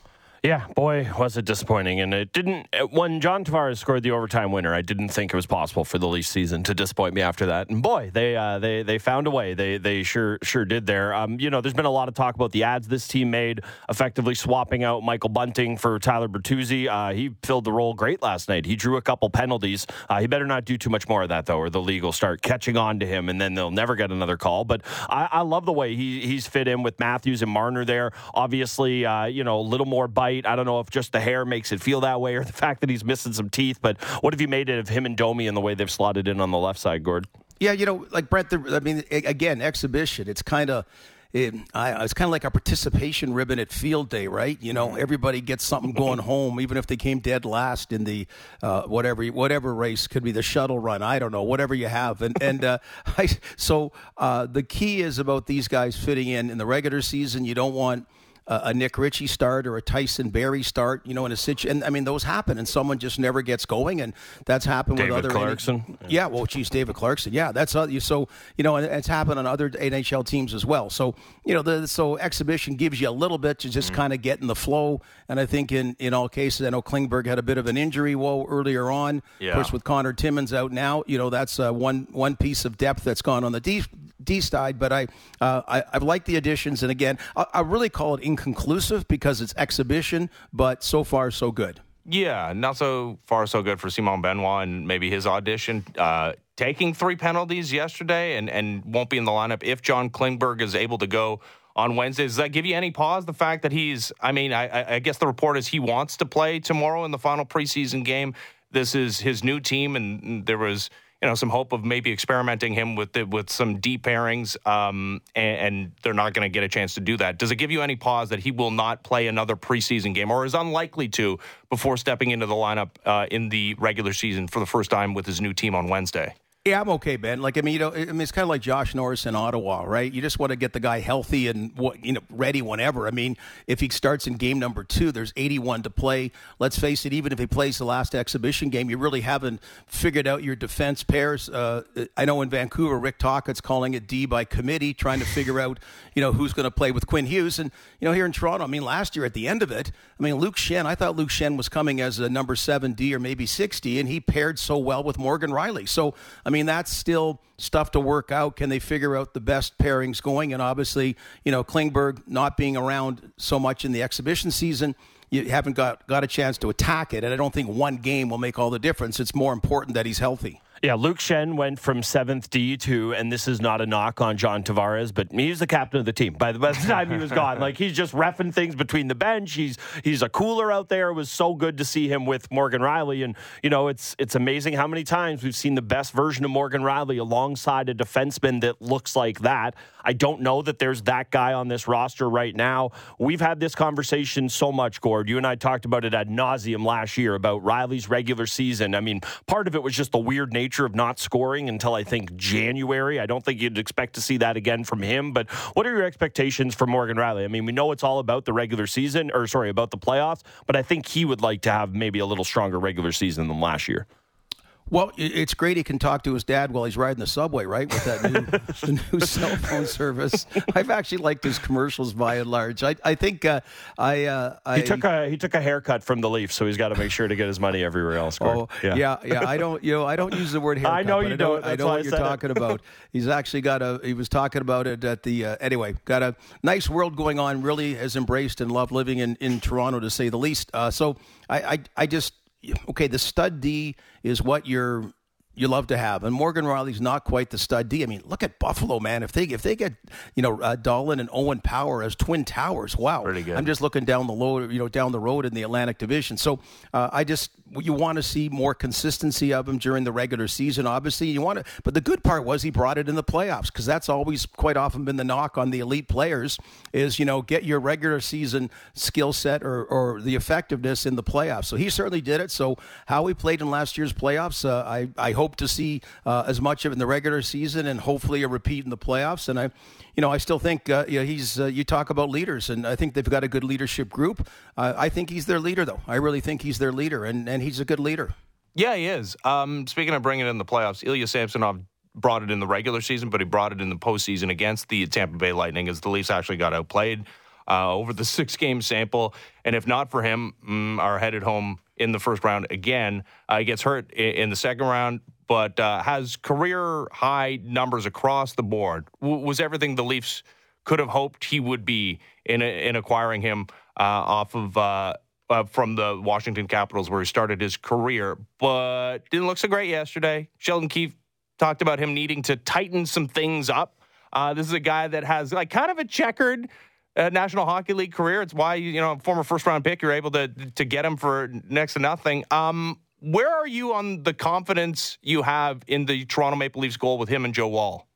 Yeah, boy, was it disappointing. And it didn't, when John Tavares scored the overtime winner, I didn't think it was possible for the Leafs season to disappoint me after that. And boy, they uh, they they found a way. They they sure sure did there. Um, you know, there's been a lot of talk about the adds this team made, effectively swapping out Michael Bunting for Tyler Bertuzzi. Uh, he filled the role great last night. He drew a couple penalties. Uh, he better not do too much more of that, though, or the league will start catching on to him and then they'll never get another call. But I, I love the way he, he's fit in with Matthews and Marner there. Obviously, uh, you know, a little more bite. I don't know if just the hair makes it feel that way or the fact that he's missing some teeth. But what have you made of him and Domi and the way they've slotted in on the left side, Gord? Yeah, you know, like Brent, the, I mean, again, exhibition. It's kind of. It, I, it's kind of like a participation ribbon at field day, right? You know, everybody gets something going home, even if they came dead last in the uh, whatever whatever race could be the shuttle run. I don't know, whatever you have, and and uh, I, so uh, the key is about these guys fitting in in the regular season. You don't want a, Nick Ritchie start or a Tyson Barrie start, you know, in a situation. I mean, those happen, and someone just never gets going, and that's happened David with other Clarkson. yeah. yeah, well, geez, David Clarkson. Yeah, that's uh, so you know, it's happened on other NHL teams as well. So you know, the so exhibition gives you a little bit to just mm-hmm. kind of get in the flow. And I think in in all cases, I know Klingberg had a bit of an injury woe earlier on. Yeah. Of course, with Connor Timmins out now, you know, that's uh, one one piece of depth that's gone on the D D side, but I, uh, I I've liked the additions, and again, I, I, really call it inconclusive because it's exhibition, but so far so good. Yeah, not so far so good for Simon Benoit and maybe his audition. Uh, taking three penalties yesterday and and won't be in the lineup if John Klingberg is able to go on Wednesday. Does that give you any pause? The fact that he's, I mean, I, I guess the report is he wants to play tomorrow in the final preseason game. This is his new team, and there was you know some hope of maybe experimenting him with the, with some deep pairings, um, and, and, they're not going to get a chance to do that. Does it give you any pause that he will not play another preseason game, or is unlikely to before stepping into the lineup uh, in the regular season for the first time with his new team on Wednesday? Yeah, I'm okay, Ben. Like, I mean, you know, I mean, it's kind of like Josh Norris in Ottawa, right? You just want to get the guy healthy and you know ready whenever. I mean, if he starts in game number two, there's 81 to play. Let's face it, even if he plays the last exhibition game, you really haven't figured out your defense pairs. Uh, I know in Vancouver, Rick Tocchet's calling it D by committee, trying to figure out, you know, who's going to play with Quinn Hughes. And you know, here in Toronto, I mean, last year at the end of it, I mean, Luke Schenn. I thought Luke Schenn was coming as a number seven D or maybe 60, and he paired so well with Morgan Rielly. So, I mean, that's still stuff to work out. Can they figure out the best pairings going? And obviously, you know, Klingberg not being around so much in the exhibition season, you haven't got, got a chance to attack it. And I don't think one game will make all the difference. It's more important that he's healthy. Yeah, Luke Schenn went from seventh D to, and this is not a knock on John Tavares, but he's the captain of the team. By the, by the time he was gone, like he's just refing things between the bench. He's he's a cooler out there. It was so good to see him with Morgan Rielly, and you know it's it's amazing how many times we've seen the best version of Morgan Rielly alongside a defenseman that looks like that. I don't know that there's that guy on this roster right now. We've had this conversation so much, Gord. You and I talked about it ad nauseum last year about Rielly's regular season. I mean, part of it was just the weird nature of not scoring until I think January. I don't think you'd expect to see that again from him. But what are your expectations for Morgan Rielly? I mean, we know it's all about the regular season, or sorry, about the playoffs, but I think he would like to have maybe a little stronger regular season than last year. Well, it's great he can talk to his dad while he's riding the subway, right? With that new, the new cell phone service. I've actually liked his commercials by and large. I, I think uh, I, uh, I, he took a he took a haircut from the Leafs, so he's got to make sure to get his money everywhere else. Oh, yeah. yeah, yeah. I don't, you know, I don't use the word haircut. I know you I don't. I know what you're talking it. about. He's actually got a. He was talking about it at the. Uh, anyway, got a nice world going on. Really has embraced and loved living in in Toronto, to say the least. Uh, so I, I, I just okay. The stud D is what you're you love to have. And Morgan Rielly's not quite the stud D. I mean, look at Buffalo, man. If they if they get you know uh, Dahlin and Owen Power as twin towers, wow. Pretty good. I'm just looking down the road, you know, down the road in the Atlantic Division. So uh, I just you want to see more consistency of him during the regular season. Obviously, you want to. But the good part was he brought it in the playoffs because that's always quite often been the knock on the elite players is you know get your regular season skill set or or the effectiveness in the playoffs. So he certainly did it. So how he played in last year's playoffs, uh, I I hope hope to see uh, as much of in the regular season and hopefully a repeat in the playoffs. And I, you know, I still think uh, you know, he's. Uh, you talk about leaders, and I think they've got a good leadership group. Uh, I think he's their leader, though. I really think he's their leader, and and he's a good leader. Yeah, he is. Um, speaking of bringing in the playoffs, Ilya Samsonov brought it in the regular season, but he brought it in the postseason against the Tampa Bay Lightning as the Leafs actually got outplayed uh, over the six game sample. And if not for him, mm, are headed home in the first round again. Uh, he gets hurt in, in the second round, but uh, has career high numbers across the board. W- was everything the Leafs could have hoped he would be in in acquiring him uh, off of. Uh, uh, from the Washington Capitals, where he started his career, but didn't look so great yesterday. Sheldon Keefe talked about him needing to tighten some things up. Uh, this is a guy that has like kind of a checkered uh, National Hockey League career. It's why you know former first round pick you're able to to get him for next to nothing. Um, where are you on the confidence you have in the Toronto Maple Leafs goal with him and Joe Woll?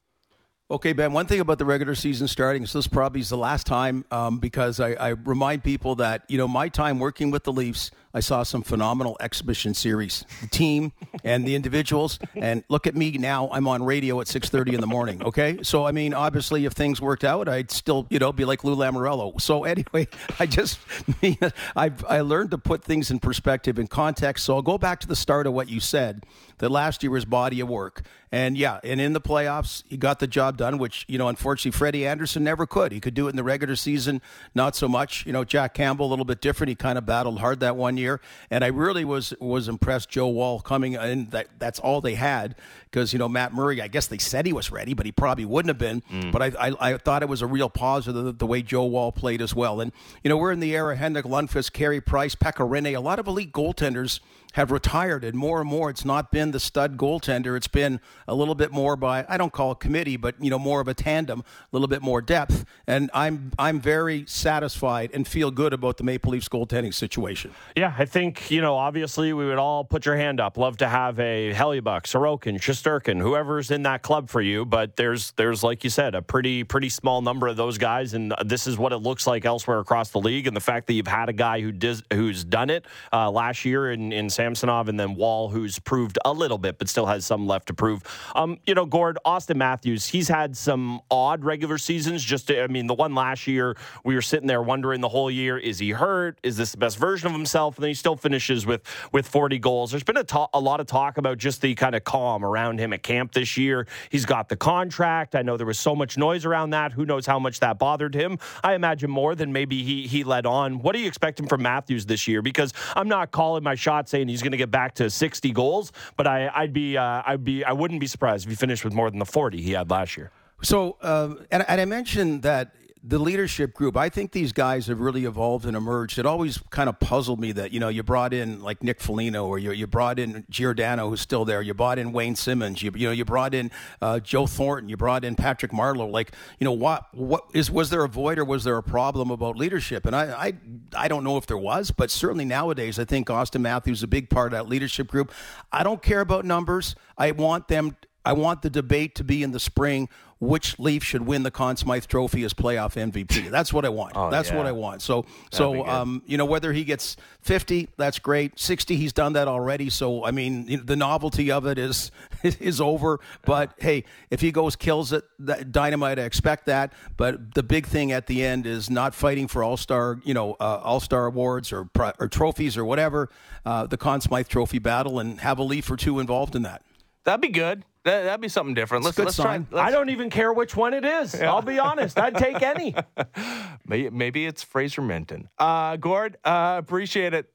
Okay, Ben, one thing about the regular season starting, so this probably is the last time um, because I, I, remind people that, you know, my time working with the Leafs, I saw some phenomenal exhibition series, the team and the individuals. And look at me now, I'm on radio at 6.30 in the morning, okay? So, I mean, obviously, if things worked out, I'd still, you know, be like Lou Lamoriello. So, anyway, I just, I've, I learned to put things in perspective and context. So I'll go back to the start of what you said, that last year was body of work. And yeah, and in the playoffs, he got the job done, which, you know, unfortunately, Freddie Andersen never could. He could do it in the regular season, not so much. You know, Jack Campbell, a little bit different. He kind of battled hard that one year. And I really was was impressed, Joe Woll coming in. That, that's all they had because, you know, Matt Murray, I guess they said he was ready, but he probably wouldn't have been. Mm. But I, I, I, thought it was a real positive the, the, way Joe Woll played as well. And, you know, we're in the era Henrik Lundqvist, Carey Price, Pekka Rinne, a lot of elite goaltenders – have retired, and more and more, it's not been the stud goaltender. It's been a little bit more by I don't call it committee, but you know more of a tandem, a little bit more depth. And I'm I'm very satisfied and feel good about the Maple Leafs goaltending situation. Yeah, I think you know obviously we would all put your hand up. Love to have a Hellebuyck, Sorokin, Shesterkin, whoever's in that club for you. But there's there's like you said a pretty pretty small number of those guys, and this is what it looks like elsewhere across the league. And the fact that you've had a guy who does who's done it uh, last year in in Samsonov, and then Woll, who's proved a little bit, but still has some left to prove. Um, you know, Gord, Austin Matthews, he's had some odd regular seasons. Just, to, I mean, the one last year, we were sitting there wondering the whole year: is he hurt? Is this the best version of himself? And then he still finishes with with 40 goals. There's been a, a lot of talk about just the kind of calm around him at camp this year. He's got the contract. I know there was so much noise around that. Who knows how much that bothered him? I imagine more than maybe he he led on. What are you expecting from Matthews this year? Because I'm not calling my shot saying he's going to get back to 60 goals, but I, would be, uh, I'd be, I wouldn't be surprised if he finished with more than the 40 he had last year. So, um, and, and I mentioned that the leadership group, I think these guys have really evolved and emerged. It always kind of puzzled me that, you know, you brought in like Nick Foligno or you, you brought in Giordano, who's still there. You brought in Wayne Simmonds. You, you know, you brought in uh, Joe Thornton. You brought in Patrick Marleau. Like, you know, what, what is, was there a void or was there a problem about leadership? And I, I, I don't know if there was, but certainly nowadays, I think Austin Matthews is a big part of that leadership group. I don't care about numbers. I want them I want the debate to be in the spring which Leaf should win the Conn Smythe Trophy as playoff MVP. That's what I want. Oh, that's yeah. what I want. So, be so um, you know, whether he gets 50, that's great. 60, he's done that already. So, I mean, the novelty of it is is over. But hey, if he goes kills it, that, dynamite. I expect that. But the big thing at the end is not fighting for all star, you know, uh, all star awards or or trophies or whatever. Uh, the Conn Smythe Trophy battle and have a Leaf or two involved in that. That'd be good. That, that'd be something different. Let's good let's sign. try. Let's, I don't even care which one it is. I'll be honest. I'd take any. Maybe, maybe it's Fraser Minten. Uh, Gord, uh, appreciate it.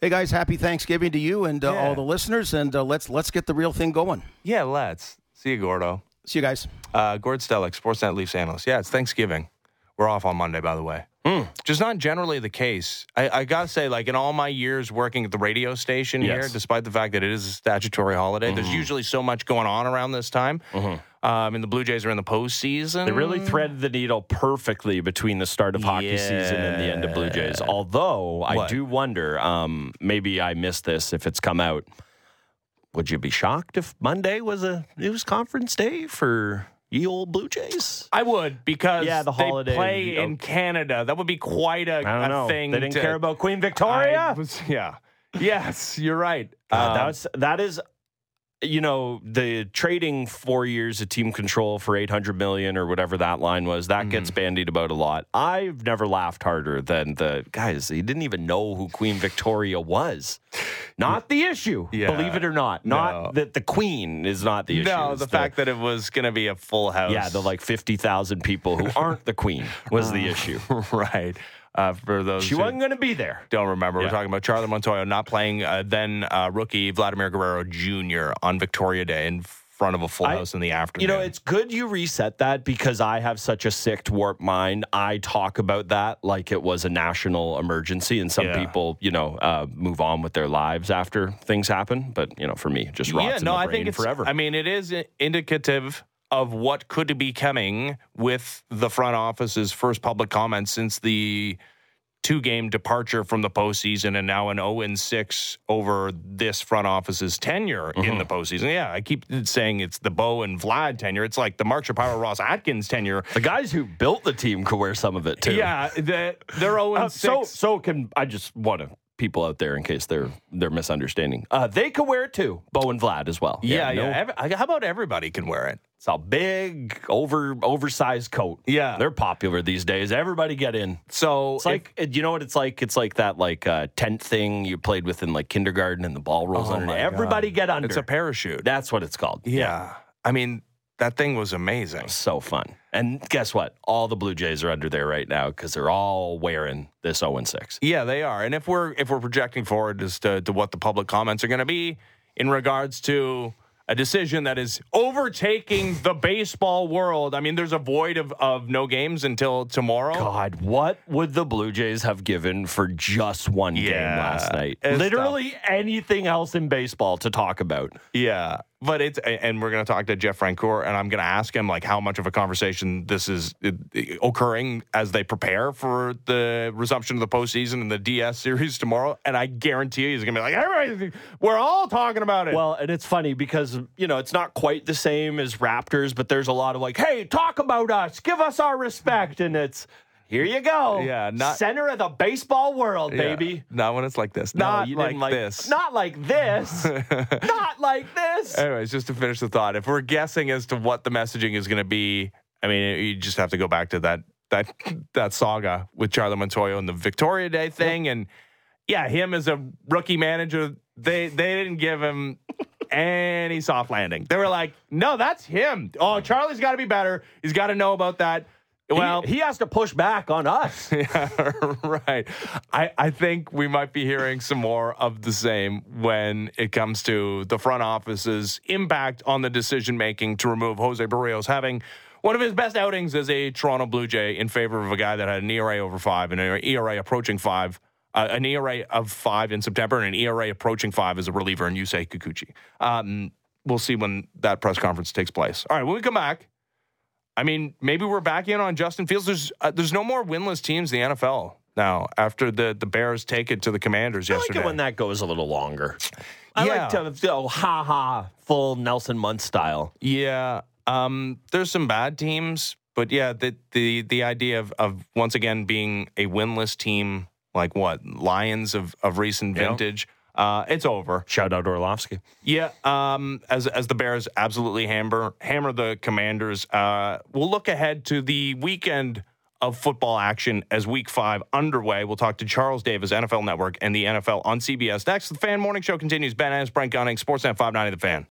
Hey guys, happy Thanksgiving to you and uh, Yeah. all the listeners, and uh, let's let's get the real thing going. Yeah, let's see you, Gordo. See you guys. Uh, Gord Stellick, Sportsnet Leafs analyst. Yeah, it's Thanksgiving. We're off on Monday, by the way. Just not generally the case. I, I gotta say, like in all my years working at the radio station here, despite the fact that it is a statutory holiday, there's usually so much going on around this time. Um, and the Blue Jays are in the postseason. They really threaded the needle perfectly between the start of hockey season and the end of Blue Jays. Although I do wonder, um, maybe I missed this if it's come out. Would you be shocked if Monday was a news conference day for ye old Blue Jays? I would because Yeah, the they holiday- play in Canada. That would be quite a, I don't a know. thing. They didn't to- care about Queen Victoria. I was- yeah. Yes, you're right. Uh, Um, that's that is you know the trading four years of team control for 800 million or whatever that line was that Mm-hmm. gets bandied about a lot i've never laughed harder than the guys he didn't even know who queen victoria was not the issue Yeah. believe it or not not No. that the queen is not the issue no, It's the fact that it was going to be a full house. yeah the like 50,000 people who aren't the queen was the issue right. Uh, for those she who wasn't going to be there don't remember, Yeah. we're talking about Charlie Montoyo not playing uh, then uh, rookie Vladimir Guerrero Jr. on Victoria Day in front of a full I- house in the afternoon. You know, it's good you reset that because I have such a sick, warped mind. I talk about that like it was a national emergency, and some Yeah. people, you know, uh, move on with their lives after things happen. But you know, for me, it just rots yeah, in no, I think it's forever. I mean, it is indicative of what could be coming with the front office's first public comment since the two game departure from the postseason and now an 0 and 6 over this front office's tenure in Mm-hmm. the postseason. Yeah, I keep saying it's the Bo and Vlad tenure. It's like the Mark Shapiro Ross Atkins tenure. the guys who built the team could wear some of it too. Yeah, the, they're 0 and Uh, 6. so so can I just want to people out there in case they're they're misunderstanding. Uh, they could wear it too. Bo and Vlad as well. yeah, yeah. no- Every- how about everybody can wear it? It's a big, over oversized coat. Yeah. they're popular these days. Everybody get in. So It's like uh, you know what it's like. It's like that like uh, tent thing you played with in like kindergarten, and the ball rolls Oh under. Everybody God. get under. it's a parachute. That's what it's called. yeah. I mean, that thing was amazing. so fun. And guess what? All the Blue Jays are under there right now because they're all wearing this 0 and 6. Yeah, they are. And if we're if we're projecting forward as to, to what the public comments are going to be in regards to a decision that is overtaking the baseball world. I mean, there's a void of, of no games until tomorrow. God, what would the Blue Jays have given for just one game last night? Literally anything else in baseball to talk about. Yeah, but it's and we're going to talk to Jeff Francoeur, and I'm going to ask him like how much of a conversation this is occurring as they prepare for the resumption of the postseason and the DS series tomorrow. And I guarantee you, he's going to be like, everybody, we're all talking about it. Well, and it's funny because, you know, it's not quite the same as Raptors, but there's a lot of like, hey, talk about us, give us our respect. And it's, here you go. Yeah, not- center of the baseball world, Yeah. baby. not when it's like this. No, not you like, like this. Not like this. not like this. Anyways, just to finish the thought, if we're guessing as to what the messaging is going to be, I mean, you just have to go back to that that that saga with Charlie Montoyo and the Victoria Day thing, and yeah, him as a rookie manager, they they didn't give him any soft landing. They were like, no, that's him. Oh, Charlie's got to be better. He's got to know about that. Well, he, he has to push back on us. yeah, right. I, I think we might be hearing some more of the same when it comes to the front office's impact on the decision making to remove Jose Berrios having one of his best outings as a Toronto Blue Jay in favor of a guy that had an ERA over five and an ERA approaching five. Uh, an ERA of five in September and an ERA approaching five as a reliever in Yusei Kikuchi. Um, we'll see when that press conference takes place. All right, when we come back, I mean, maybe we're back in on Justin Fields. There's uh, there's no more winless teams in the NFL. now after the the Bears take it to the Commanders I like yesterday. it when that goes a little longer. I Yeah. like to go ha ha full Nelson Muntz style. Yeah, um, there's some bad teams, but yeah, the the the idea of of once again being a winless team, like what Lions of of recent vintage, uh, it's over. Shout out Orlovsky. Yeah, um, as as the Bears absolutely hammer hammer the Commanders. Uh, we'll look ahead to the weekend of football action as Week Five underway. We'll talk to Charles Davis, NFL Network, and the NFL on CBS next. The Fan Morning Show continues. Ben Ennis, Brent Gunning, Sportsnet 590, The Fan.